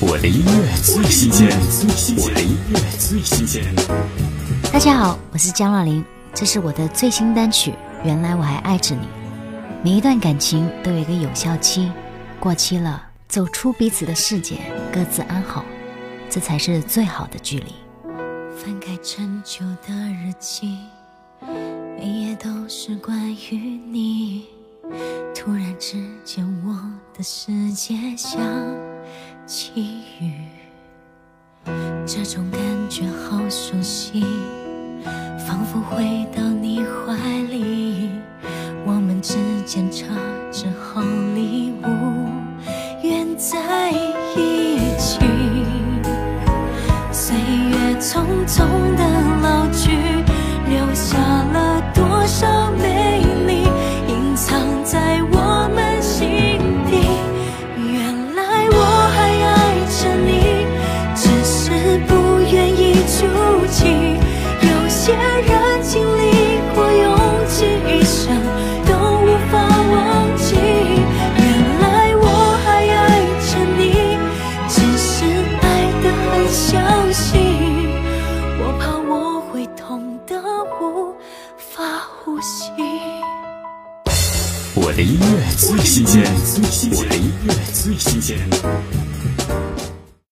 我的音乐最新鲜，我的音乐最新鲜。大家好，我是江若琳，这是我的最新单曲《原来我还爱着你》。每一段感情都有一个有效期，过期了，走出彼此的世界，各自安好，这才是最好的距离。翻开陈旧的日记，每页都是关于你。突然之间，我的世界像奇遇，这种感觉好熟悉，仿佛回到你怀里。我们之间差着毫厘无缘在一起，岁月匆匆的老去，我的音乐最新鲜，我的音乐最新鲜。